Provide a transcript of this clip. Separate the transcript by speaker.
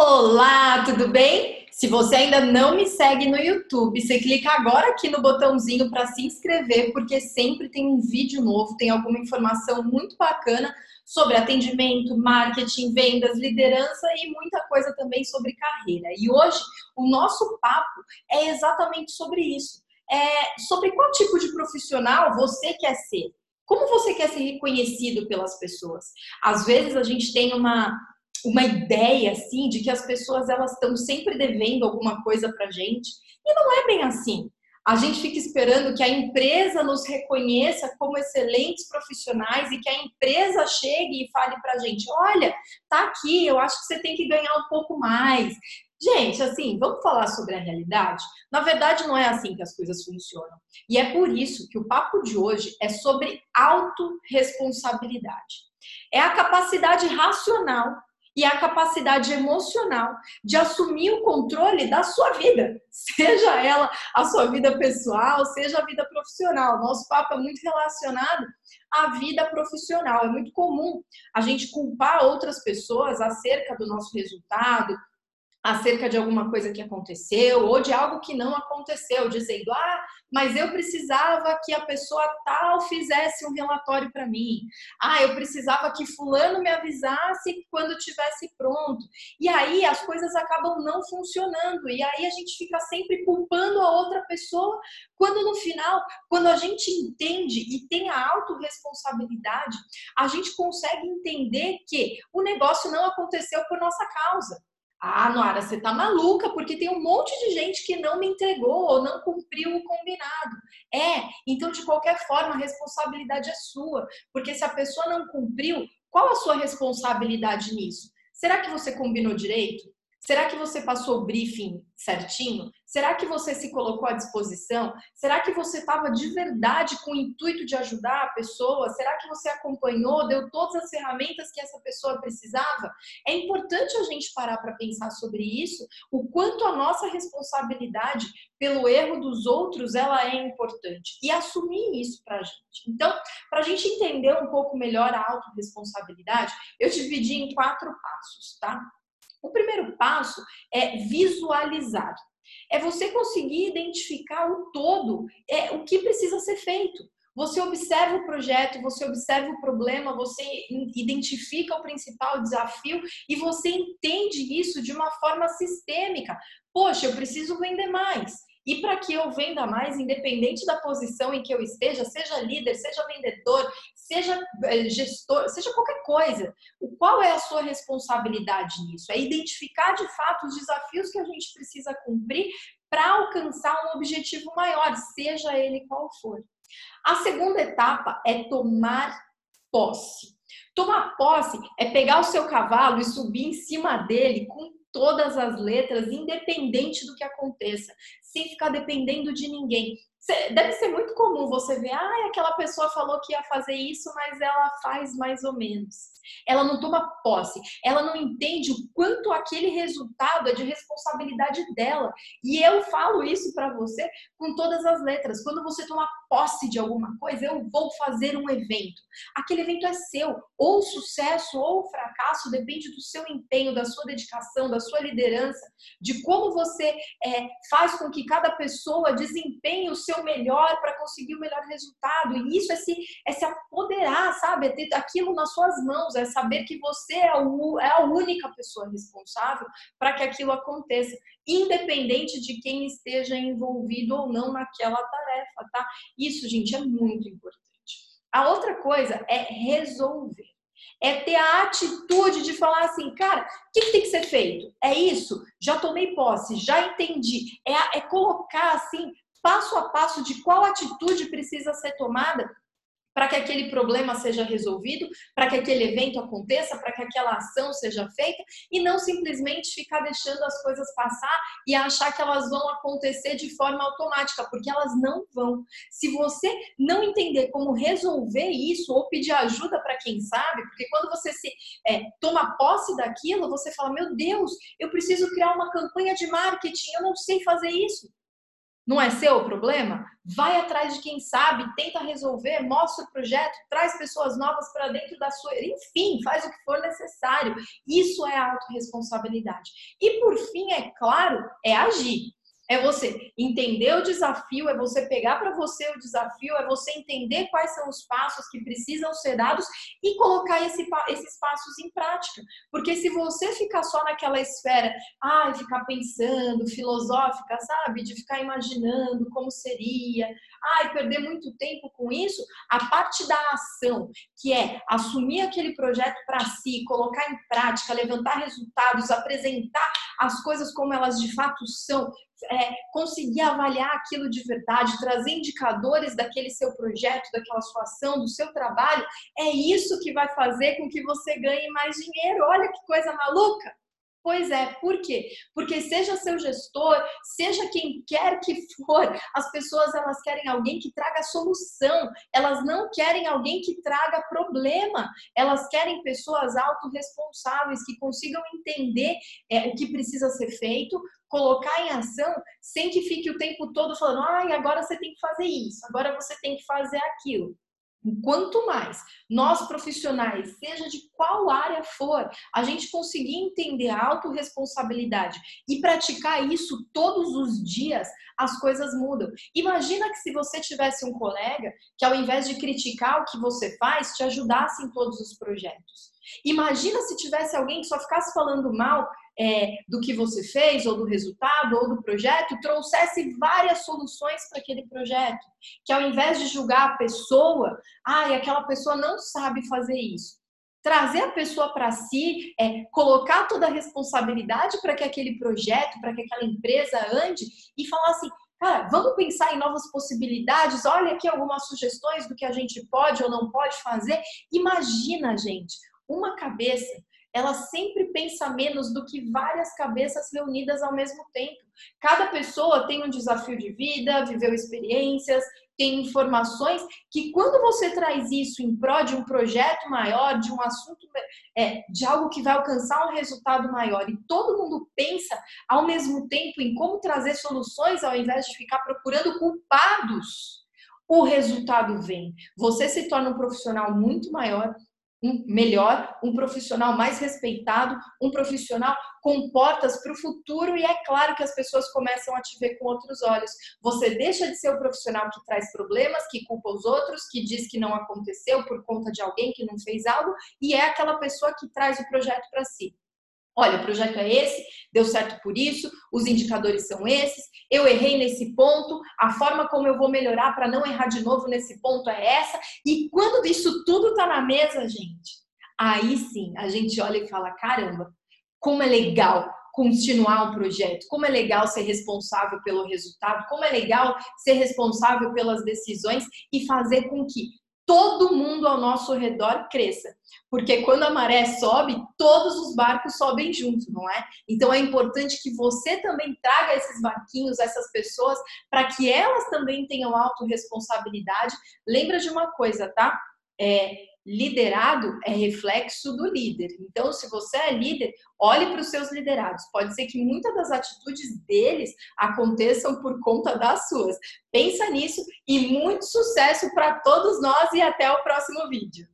Speaker 1: Olá, tudo bem? Se você ainda não me segue no YouTube, você clica agora aqui no botãozinho para se inscrever, porque sempre tem um vídeo novo, tem alguma informação muito bacana sobre atendimento, marketing, vendas, liderança e muita coisa também sobre carreira. E hoje o nosso papo é exatamente sobre isso. É sobre qual tipo de profissional você quer ser. Como você quer ser reconhecido pelas pessoas? Às vezes a gente tem uma uma ideia assim de que as pessoas elas estão sempre devendo alguma coisa para gente e não é bem assim. A gente fica esperando que a empresa nos reconheça como excelentes profissionais e que a empresa chegue e fale para a gente: olha, tá aqui, eu acho que você tem que ganhar um pouco mais. Gente, assim, vamos falar sobre a realidade? Na verdade, não é assim que as coisas funcionam. E é por isso que o papo de hoje é sobre autorresponsabilidade. É a capacidade racional e a capacidade emocional de assumir o controle da sua vida, seja ela a sua vida pessoal, seja a vida profissional. Nosso papo é muito relacionado à vida profissional. É muito comum a gente culpar outras pessoas acerca do nosso resultado, acerca de alguma coisa que aconteceu ou de algo que não aconteceu, dizendo: "Ah, mas eu precisava que a pessoa tal fizesse um relatório para mim. Ah, eu precisava que fulano me avisasse quando tivesse pronto". E aí as coisas acabam não funcionando e aí a gente fica sempre culpando a outra pessoa, quando no final, quando a gente entende e tem a autorresponsabilidade, a gente consegue entender que o negócio não aconteceu por nossa causa. Ah, Noara, você tá maluca porque tem um monte de gente que não me entregou ou não cumpriu o combinado. É, então de qualquer forma a responsabilidade é sua, porque se a pessoa não cumpriu, qual a sua responsabilidade nisso? Será que você combinou direito? Será que você passou o briefing certinho? Será que você se colocou à disposição? Será que você estava de verdade com o intuito de ajudar a pessoa? Será que você acompanhou, deu todas as ferramentas que essa pessoa precisava? É importante a gente parar para pensar sobre isso, o quanto a nossa responsabilidade pelo erro dos outros ela é importante e assumir isso para a gente. Então, para a gente entender um pouco melhor a autorresponsabilidade, eu dividi em quatro passos, tá? O primeiro passo é visualizar. É você conseguir identificar o todo, é o que precisa ser feito. Você observa o projeto, você observa o problema, você identifica o principal desafio e você entende isso de uma forma sistêmica. Poxa, eu preciso vender mais. E para que eu venda mais, independente da posição em que eu esteja, seja líder, seja vendedor, seja eh, gestor, seja qualquer coisa, o qual é a sua responsabilidade nisso? É identificar de fato os desafios que a gente precisa cumprir para alcançar um objetivo maior, seja ele qual for. A segunda etapa é tomar posse. Tomar posse é pegar o seu cavalo e subir em cima dele com todas as letras, independente do que aconteça, sem ficar dependendo de ninguém. Deve ser muito comum você ver, ah, aquela pessoa falou que ia fazer isso, mas ela faz mais ou menos. Ela não toma posse, ela não entende o quanto aquele resultado é de responsabilidade dela. E eu falo isso para você com todas as letras. Quando você toma posse de alguma coisa, eu vou fazer um evento. Aquele evento é seu. Ou sucesso ou fracasso depende do seu empenho, da sua dedicação, da sua liderança, de como você é, faz com que cada pessoa desempenhe o seu melhor para conseguir o melhor resultado. E isso é se, é se apoderar, sabe? É ter aquilo nas suas mãos, é saber que você é, o, é a única pessoa responsável para que aquilo aconteça, independente de quem esteja envolvido ou não naquela tarefa, tá? Isso, gente, é muito importante. A outra coisa é resolver. É ter a atitude de falar assim, cara, o que, que, tem que ser feito? É isso? Já tomei posse, já entendi. É, é colocar assim, passo a passo de qual atitude precisa ser tomada para que aquele problema seja resolvido, para que aquele evento aconteça, para que aquela ação seja feita e não simplesmente ficar deixando as coisas passar e achar que elas vão acontecer de forma automática, porque elas não vão. Se você não entender como resolver isso ou pedir ajuda para quem sabe, porque quando você se é, toma posse daquilo, você fala: Meu Deus, eu preciso criar uma campanha de marketing, eu não sei fazer isso. Não é seu o problema? Vai atrás de quem sabe, tenta resolver, mostra o projeto, traz pessoas novas para dentro da sua. Enfim, faz o que for necessário. Isso é autorresponsabilidade. E por fim, é claro, é agir. É você entender o desafio, é você pegar para você o desafio, é você entender quais são os passos que precisam ser dados e colocar esse, esses passos em prática. Porque se você ficar só naquela esfera, ai, ficar pensando, filosófica, sabe? De ficar imaginando como seria, ai, perder muito tempo com isso, a parte da ação, que é assumir aquele projeto para si, colocar em prática, levantar resultados, apresentar as coisas como elas de fato são, é, conseguir avaliar aquilo de verdade, trazer indicadores daquele seu projeto, daquela sua ação, do seu trabalho, é isso que vai fazer com que você ganhe mais dinheiro. Olha que coisa maluca! Pois é, por quê? Porque seja seu gestor, seja quem quer que for, as pessoas elas querem alguém que traga solução, elas não querem alguém que traga problema, elas querem pessoas autorresponsáveis que consigam entender é, o que precisa ser feito, colocar em ação sem que fique o tempo todo falando, ai, agora você tem que fazer isso, agora você tem que fazer aquilo. Quanto mais nós profissionais, seja de qual área for, a gente conseguir entender a autorresponsabilidade e praticar isso todos os dias, as coisas mudam. Imagina que se você tivesse um colega que ao invés de criticar o que você faz, te ajudasse em todos os projetos. Imagina se tivesse alguém que só ficasse falando mal é, do que você fez, ou do resultado, ou do projeto, trouxesse várias soluções para aquele projeto. Que ao invés de julgar a pessoa, ah, e aquela pessoa não sabe fazer isso. Trazer a pessoa para si, é, colocar toda a responsabilidade para que aquele projeto, para que aquela empresa ande e falar assim: cara, vamos pensar em novas possibilidades. Olha aqui algumas sugestões do que a gente pode ou não pode fazer. Imagina, gente, uma cabeça ela sempre pensa menos do que várias cabeças reunidas ao mesmo tempo. Cada pessoa tem um desafio de vida, viveu experiências, tem informações que quando você traz isso em prol de um projeto maior, de um assunto, é, de algo que vai alcançar um resultado maior, e todo mundo pensa ao mesmo tempo em como trazer soluções ao invés de ficar procurando culpados, o resultado vem. Você se torna um profissional muito maior, um melhor, um profissional mais respeitado, um profissional com portas para o futuro e é claro que as pessoas começam a te ver com outros olhos. Você deixa de ser o profissional que traz problemas, que culpa os outros, que diz que não aconteceu por conta de alguém que não fez algo e é aquela pessoa que traz o projeto para si. Olha, o projeto é esse, deu certo por isso, os indicadores são esses, eu errei nesse ponto, a forma como eu vou melhorar para não errar de novo nesse ponto é essa. E quando isso tudo está na mesa, gente, aí sim a gente olha e fala: caramba, como é legal continuar um projeto, como é legal ser responsável pelo resultado, como é legal ser responsável pelas decisões e fazer com que todo mundo ao nosso redor cresça. Porque quando a maré sobe, todos os barcos sobem junto, não é? Então é importante que você também traga esses barquinhos, essas pessoas, para que elas também tenham autorresponsabilidade. Lembra de uma coisa, tá? É, liderado é reflexo do líder. Então, se você é líder, olhe para os seus liderados. Pode ser que muitas das atitudes deles aconteçam por conta das suas. Pensa nisso e muito sucesso para todos nós e até o próximo vídeo.